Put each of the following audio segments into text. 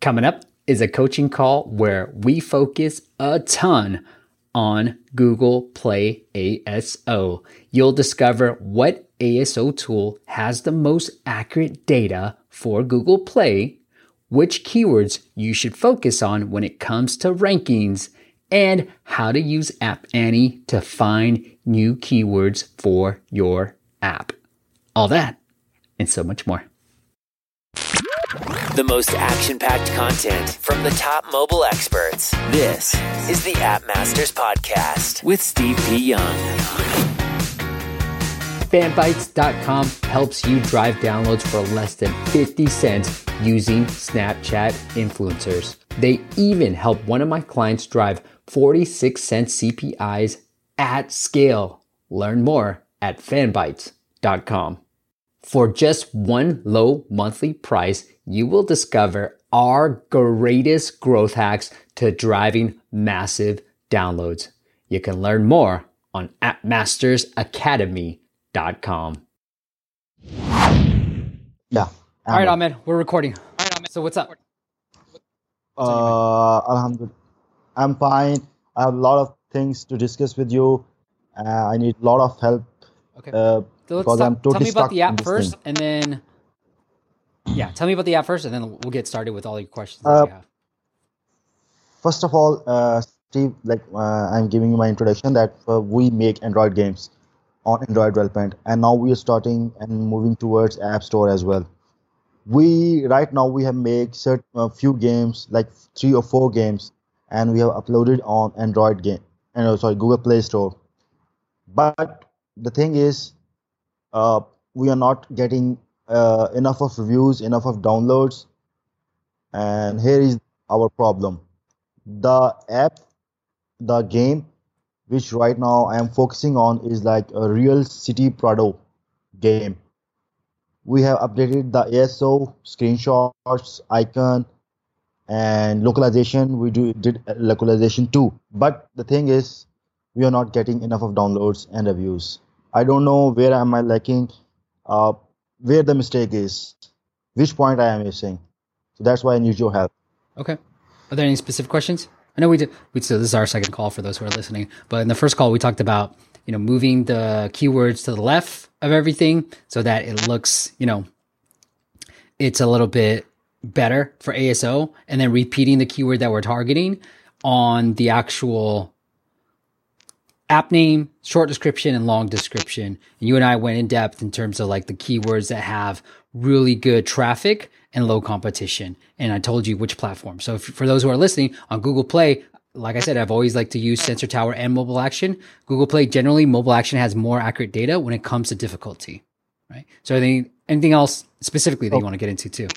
Coming up is a coaching call where we focus a ton on Google Play ASO. You'll discover what ASO tool has the most accurate data for Google Play, which keywords you should focus on when it comes to rankings, and how to use App Annie to find new keywords for your app. All that and so much more. The most action packed content from the top mobile experts. This is the App Masters Podcast with Steve P. Young. Fanbytes.com helps you drive downloads for less than 50 cents using Snapchat influencers. They even help one of my clients drive 46 cent CPIs at scale. Learn more at fanbytes.com. For just one low monthly price, you will discover our greatest growth hacks to driving massive downloads. You can learn more on appmastersacademy.com. Yeah. All right, Ahmed, we're recording. Alright, Ahmed. So what's up? Uh, Alhamdulillah. I'm fine. I have a lot of things to discuss with you. Uh, I need a lot of help. Okay. Uh, So let's because talk, I'm tell me about stuck the app first, thing. and then yeah, tell me about the app first, and then we'll get started with all your questions that Uh, you have. First of all, uh, Steve, like uh, I'm giving you my introduction that uh, we make Android games on Android development, and now we are starting and moving towards App Store as well. We right now we have made certain a few games, like three or four games, and we have uploaded on Android game, and uh, sorry, Google Play Store. But the thing is, uh, we are not getting uh, enough of reviews, enough of downloads, and here is our problem. The app the game which right now i am focusing on is like a real city prado game. We have updated the aso screenshots icon and localization. We do did localization too. But the thing is we are not getting enough of downloads and reviews. I don't know where am i lacking. Uh, where the mistake is which point i am missing so that's why i need your help Okay. Are there any specific questions? I know we did. We so this is our second call for those who are listening. But in the first call, we talked about you know moving the keywords to the left of everything so that it looks you know it's a little bit better for ASO, and then repeating the keyword that we're targeting on the actual app name, short description, and long description. And you and I went in depth in terms of like the keywords that have really good traffic and low competition. And I told you which platform. So if, for those who are listening on Google Play, like I said, I've always liked to use Sensor Tower and Mobile Action. Google Play generally, Mobile Action has more accurate data when it comes to difficulty, right? So anything, anything else specifically that you want to get into too?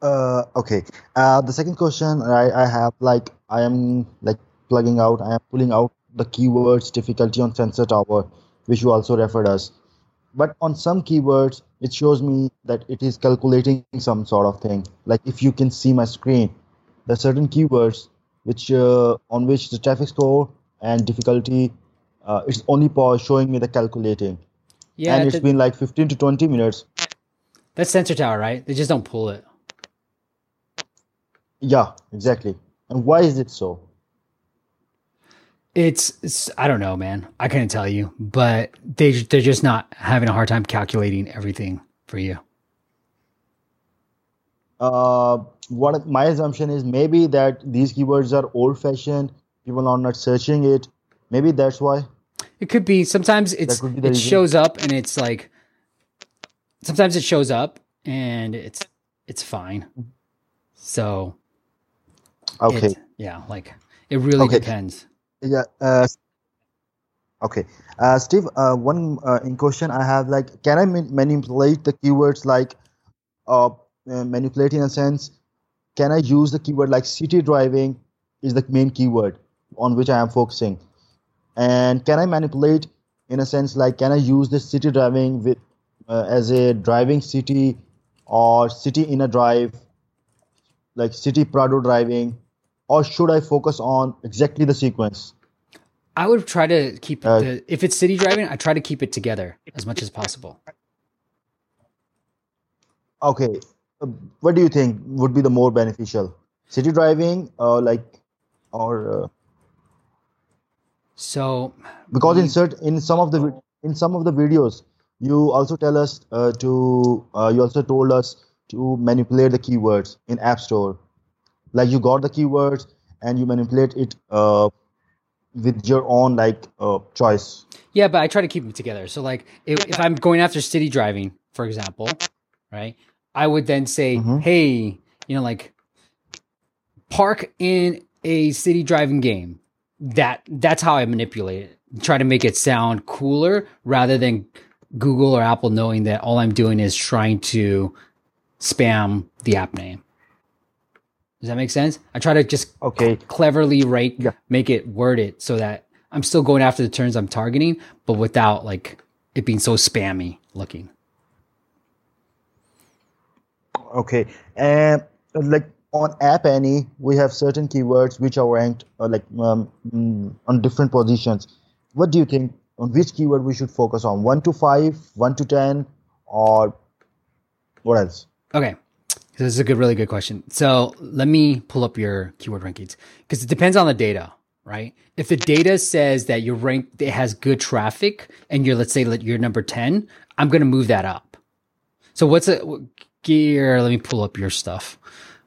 Uh, okay. Uh, the second question I, I have like I am like plugging out. I am pulling out the keywords difficulty on Sensor Tower, which you also referred us. But on some keywords, it shows me that it is calculating some sort of thing. Like if you can see my screen, there are certain keywords which uh, on which the traffic score and difficulty uh, it's only showing me the calculating. Yeah, and it's th- been like 15 to 20 minutes. that's Sensor Tower, right? They just don't pull it. Yeah, exactly. And why is it so? It's, it's I don't know, man. I couldn't tell you, but they they're just not having a hard time calculating everything for you. uh, what my assumption is maybe that these keywords are old fashioned people are not searching it maybe that's why It could be sometimes it's be it reason. shows up and it's like sometimes it shows up and it's it's fine. So okay it- yeah, like it really Okay. depends. Yeah uh, okay. Uh, steve uh, one uh, in question i have like can i manipulate the keywords like uh, uh, manipulate in a sense can i use the keyword like city driving is the main keyword on which i am focusing? And can i manipulate in a sense like can i use this city driving with uh, as a driving city or city in a drive like city prado driving or should i focus on exactly the sequence I would try to keep Uh, the if it's city driving, I try to keep it together as much as possible. okay uh, what do you think would be the more beneficial? City driving, uh, like, or uh, So because in we- cert in some of the in some of the videos you also tell us uh, to uh, you also told us to manipulate the keywords in app store like you got the keywords and you manipulate it uh, with your own like uh, choice Yeah, but I try to keep them together. So like if, if I'm going after city driving, for example, right? I would then say, Mhm. "Hey, you know like park in a city driving game." That that's how I manipulate it. Try to make it sound cooler rather than Google or Apple knowing that all I'm doing is trying to spam the app name. Does that make sense? I try to just okay cleverly write Yeah. make it word it so that I'm still going after the terms I'm targeting, but without like it being so spammy looking. okay and uh, like on App Annie we have certain keywords which are ranked uh, like um, mm, on different positions what do you think on which keyword we should focus on 1 to 5 1 to 10 or what else Okay. This is a good, really good question. So let me pull up your keyword rankings because it depends on the data, right? If the data says that your rank it has good traffic and you're let's say you're number ten, I'm gonna move that up. So what's a gear? Let me pull up your stuff.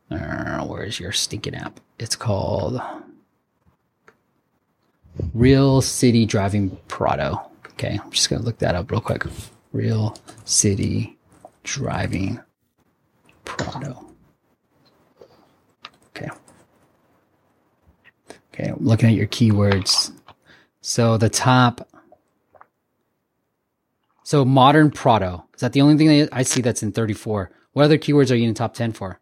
Uh, where's your stinking app? It's called Real City Driving Prado. Okay, I'm just gonna look that up real quick. Real City Driving Prado. Okay. Okay, I'm looking at your keywords. So the top. So modern Prado. Is that the only thing that I see that's in 34? What other keywords are you in the top 10 for?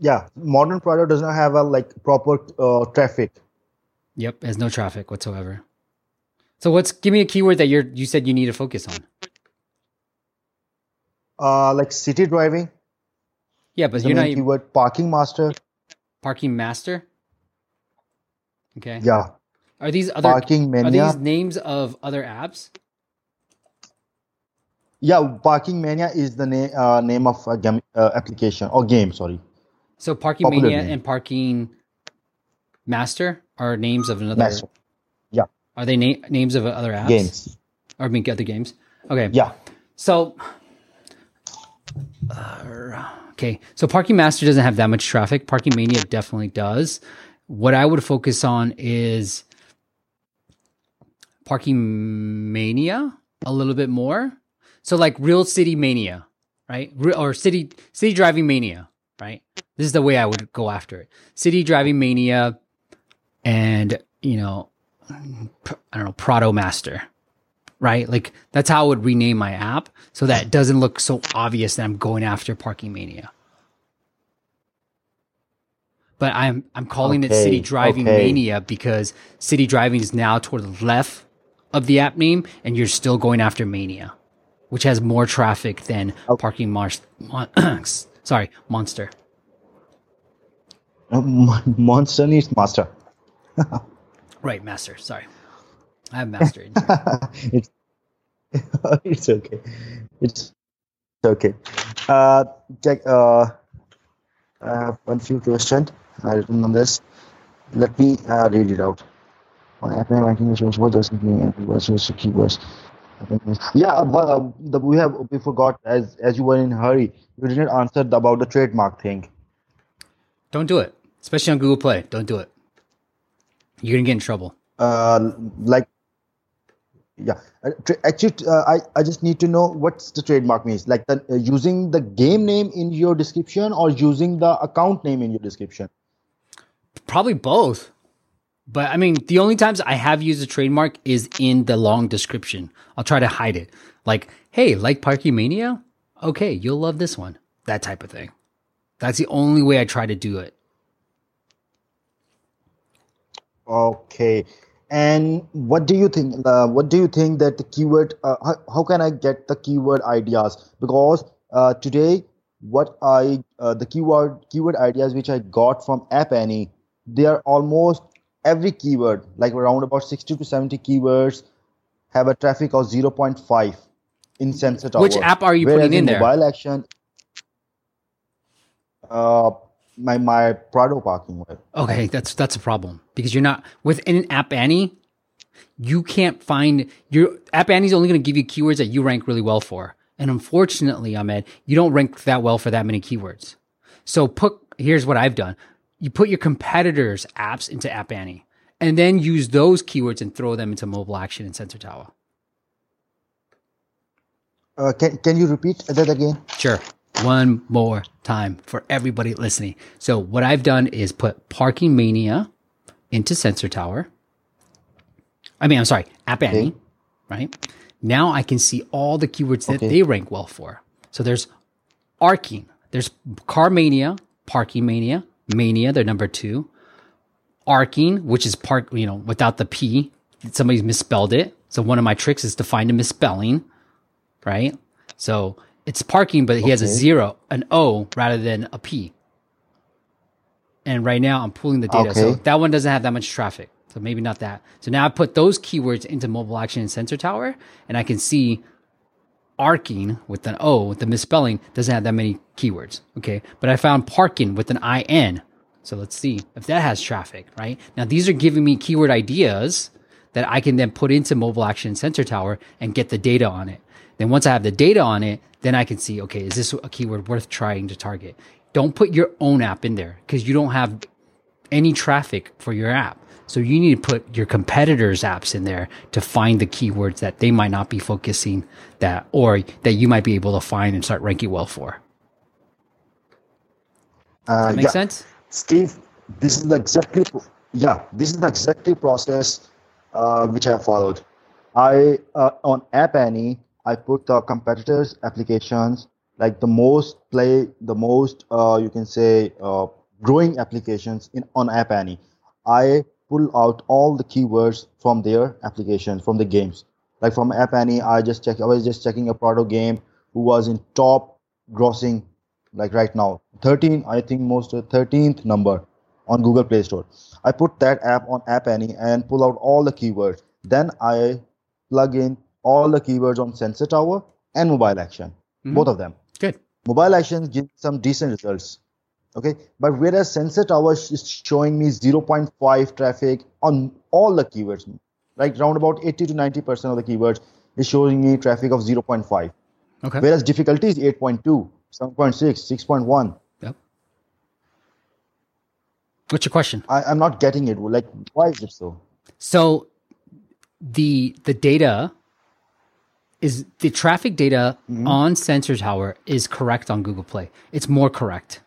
yeah modern Prado does not have a like proper uh, traffic Yep, has no traffic whatsoever. So what's give me a keyword that you're you said you need to focus on. Uh like city driving Yeah, but you're not even keyword parking master parking master. Okay. yeah Are these other parking are mania these names of other apps? yeah parking mania is the name uh, name of a game uh, application or game sorry So parking Popular mania name. and parking master are names of another. Master. yeah Are they na- names of other apps? games Or I mean, other games. Okay. yeah So, uh, okay. So Parking Master doesn't have that much traffic. Parking Mania definitely does. What I would focus on is Parking Mania a little bit more. So like Real City Mania, right? Or City City Driving Mania, right? This is the way I would go after it. City Driving Mania, and you know, I don't know, Prado Master, right? Like that's how I would rename my app so that it doesn't look so obvious that I'm going after Parking Mania. But I'm I'm calling it City Driving okay. Mania because City Driving is now toward the left of the app name, and you're still going after Mania, which has more traffic than oh. Parking Mars. Mon- sorry, Monster. Monster needs master Right, Master. Sorry, I have Master. in it's it's okay. It's okay. Uh check uh I have one few questions. I written on this. Let me uh, read it out. On app ranking resource what does it mean? And what's your keywords yeah but uh, the, we have we forgot as as you were in a hurry you didn't answer the, about the trademark thing. Don't do it, especially on Google Play. Don't do it. You're gonna get in trouble. uh like yeah Uh, actually uh, i i just need to know what's the trademark means like the, uh, using the game name in your description or using the account name in your description Probably both. But I mean, the only times I have used a trademark is in the long description. I'll try to hide it. Like, hey, like Parky Mania? Okay, you'll love this one. That type of thing. That's the only way I try to do it. okay and what do you think uh, what do you think that the keyword uh, how, how can i get the keyword ideas because uh, today what i uh, the keyword keyword ideas which i got from app annie they are almost every keyword like around about 60 to 70 keywords have a traffic of 0.5 in sensor tower Which app are you Whereas putting in there? mobile action uh, my my Prado parking. lot. Okay, that's that's a problem because you're not within App Annie. You can't find your App Annie's only going to give you keywords that you rank really well for, and unfortunately, Ahmed, you don't rank that well for that many keywords. So put here's what I've done: you put your competitors' apps into App Annie, and then use those keywords and throw them into Mobile Action and Sensor Tower. Uh, can can you repeat that again? Sure. One more time for everybody listening. So what I've done is put Parking Mania into Sensor Tower. I mean, I'm sorry, App Annie, okay. right? Now I can see all the keywords that okay. they rank well for. So there's Arcing, there's Car Mania, Parking Mania, Mania, they're number two. Arcing, which is park, you know, without the P, somebody's misspelled it. So one of my tricks is to find a misspelling right? So it's parking, but he okay. has a zero, an O rather than a P. And right now I'm pulling the data. Okay. So that one doesn't have that much traffic. So maybe not that. So now I put those keywords into mobile action and sensor tower and I can see arcing with an O with the misspelling doesn't have that many keywords. Okay. But I found parking with an IN. So let's see if that has traffic, right? Now these are giving me keyword ideas that I can then put into mobile action sensor tower and get the data on it. Then once I have the data on it, then I can see, okay, is this a keyword worth trying to target? Don't put your own app in there because you don't have any traffic for your app. So you need to put your competitors' apps in there to find the keywords that they might not be focusing that or that you might be able to find and start ranking well for. Uh, that make yeah. sense? Steve, this is exactly yeah, this is the exactly process uh, which I followed. I uh, on App Annie, I put the competitors applications like the most play, the most uh, you can say uh, growing applications in on App Annie. I pull out all the keywords from their applications from the games. Like from App Annie, I just check. I was just checking a Prado game who was in top grossing like right now 13 i think most 13th number on google play store i put that app on app annie and pull out all the keywords then i plug in all the keywords on Sensor Tower and Mobile Action, mm-hmm. both of them. Good. Mobile Action gives some decent results. Okay, but whereas Sensor Tower is showing me 0.5 traffic on all the keywords, like around about 80 to 90 percent of the keywords is showing me traffic of 0.5. Okay. Whereas difficulty is 8.2, 7.6, 6.1. Yep. What's your question? I, I'm not getting it. Like, why is it so? So the the data is the traffic data mm-hmm. on Sensor Tower is correct on Google Play. It's more correct.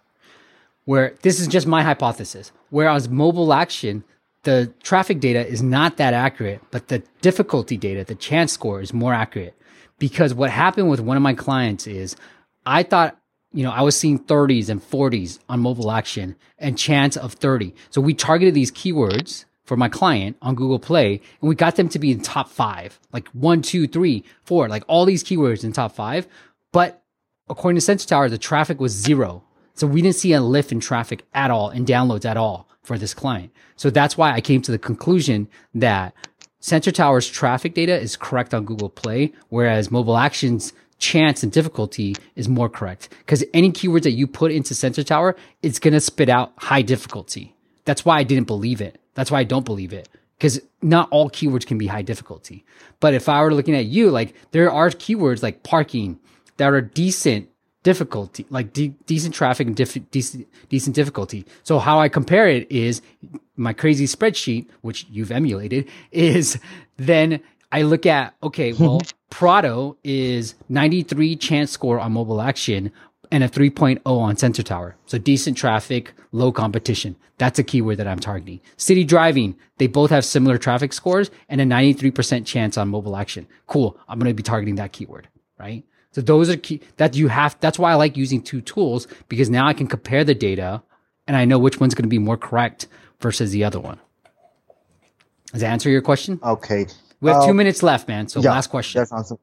Where this is just my hypothesis. Whereas mobile action, the traffic data is not that accurate, but the difficulty data, the chance score is more accurate. Because what happened with one of my clients is I thought, you know, I was seeing 30s and 40s on mobile action and chance of 30. So we targeted these keywords for my client on Google Play, and we got them to be in top five, like one, two, three, four, like all these keywords in top five. But according to Sensor Tower, the traffic was zero. So we didn't see a lift in traffic at all, and downloads at all for this client. So that's why I came to the conclusion that Sensor Tower's traffic data is correct on Google Play, whereas Mobile Actions chance and difficulty is more correct. Because any keywords that you put into Sensor Tower, it's going to spit out high difficulty. That's why I didn't believe it. That's why I don't believe it. Because not all keywords can be high difficulty. But if I were looking at you, like there are keywords like parking that are decent difficulty, like de- decent traffic and diff- decent, decent difficulty. So how I compare it is my crazy spreadsheet, which you've emulated, is then I look at, okay, well, Prado is 93 chance score on mobile action and a 3.0 on Sensor Tower. So decent traffic, low competition. That's a keyword that I'm targeting. City driving, they both have similar traffic scores and a 93% chance on mobile action. Cool. I'm going to be targeting that keyword, right? So those are key that you have. That's why I like using two tools because now I can compare the data and I know which one's going to be more correct versus the other one. Does that answer your question? Okay. We have uh, two minutes left, man. So yeah, last question. That's awesome.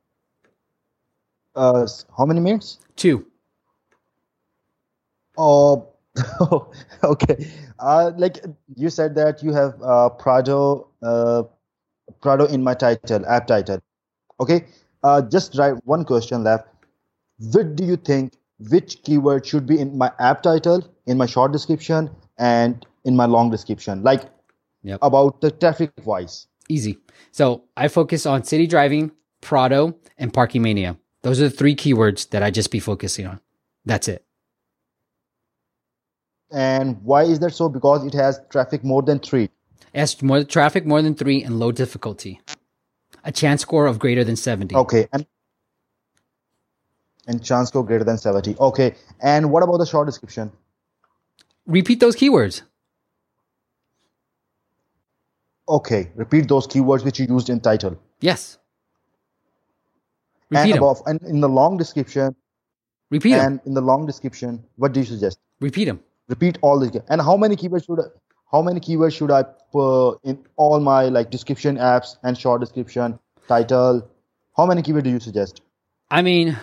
Uh, how many minutes? Two. Oh, okay. Uh, like you said that you have uh, Prado, uh, Prado in my title, app title. Okay. Uh, just right. One question left. What do you think which keyword should be in my app title, in my short description, and in my long description, like Yep. about the traffic wise. Easy. So I focus on city driving, Prado, and parking mania. Those are the three keywords that I just be focusing on. That's it. And why is that so? Because it has traffic more than three. It has more traffic, more than three, and low difficulty. A chance score of greater than 70. Okay, and and chance score greater than 70. Okay, and what about the short description? Repeat those keywords. Okay, repeat those keywords which you used in title. Yes. and Repeat them. above, and in the long description, Repeat them. and in the long description, what do you suggest? Repeat them. Repeat all the and how many keywords should I, how many keywords should I put in all my like description apps and short description, title? How many keywords do you suggest? I mean,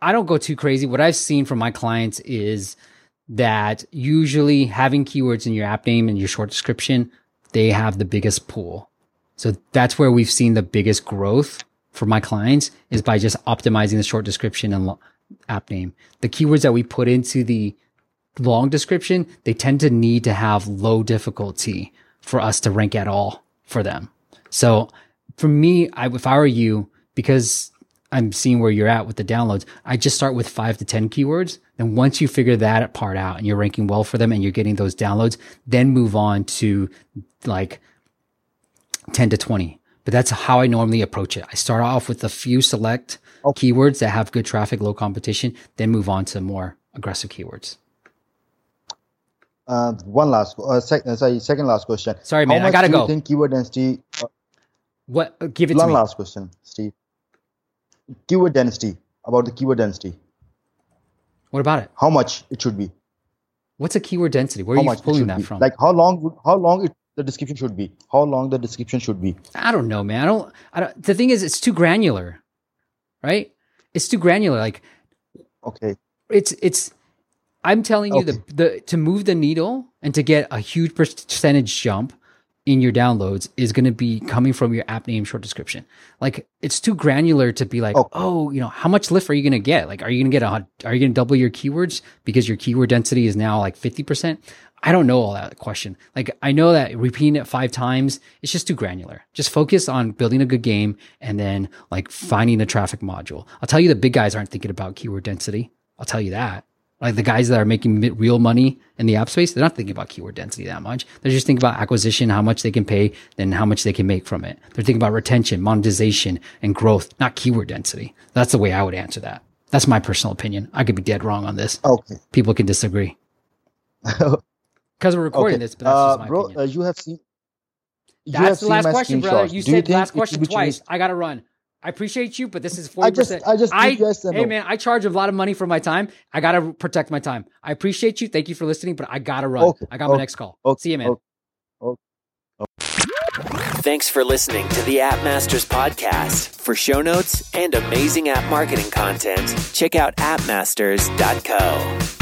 I don't go too crazy. What I've seen from my clients is that usually having keywords in your app name and your short description, they have the biggest pool. So that's where we've seen the biggest growth for my clients is by just optimizing the short description and app name. The keywords that we put into the long description, they tend to need to have low difficulty for us to rank at all for them. So for me, I, if I were you, because I'm seeing where you're at with the downloads, I just start with five to 10 keywords. Then once you figure that part out and you're ranking well for them and you're getting those downloads, then move on to like 10 to 20. But that's how I normally approach it. I start off with a few select keywords that have good traffic, low competition, then move on to more aggressive keywords. Uh, one last, uh, sec- uh, sorry, second last question. Sorry, man, I gotta do you go. think keyword density? Uh, What? uh, Give it to one me. last question, Steve. Keyword density about the keyword density. What about it? How much it should be? What's a keyword density? Where are How you much pulling that be? from? Like how long? How long it, the description should be? How long the description should be? I don't know, man. I don't, I don't, the thing is, it's too granular, right? It's too granular. Like Okay. it's, it's, I'm telling you the, the, to move the needle and to get a huge percentage jump in your downloads is going to be coming from your app name short description. Like it's too granular to be like, Okay. oh, you know, how much lift are you going to get? Like, are you going to get a, are you going to double your keywords because your keyword density is now like 50%? I don't know all that question. Like, I know that repeating it five times, it's just too granular. Just focus on building a good game and then like finding a traffic module. I'll tell you, the big guys aren't thinking about keyword density. I'll tell you that. Like the guys that are making real money in the app space, they're not thinking about keyword density that much. They're just thinking about acquisition, how much they can pay, then how much they can make from it. They're thinking about retention, monetization, and growth, not keyword density. That's the way I would answer that. That's my personal opinion. I could be dead wrong on this. Okay. People can disagree because we're recording okay. this, but that's uh, just my bro, opinion. uh, you have seen. you That's have the last question, brother. You you said last question twice. I gotta run. I appreciate you, but this is I forty just, percent. I just I, need yes hey man, I charge a lot of money for my time. I gotta protect my time. I appreciate you. Thank you for listening, but I gotta run. Okay, I got my next call. okay, See you, man. okay. Thanks for listening to the App Masters podcast. For show notes and amazing app marketing content, check out appmasters.co.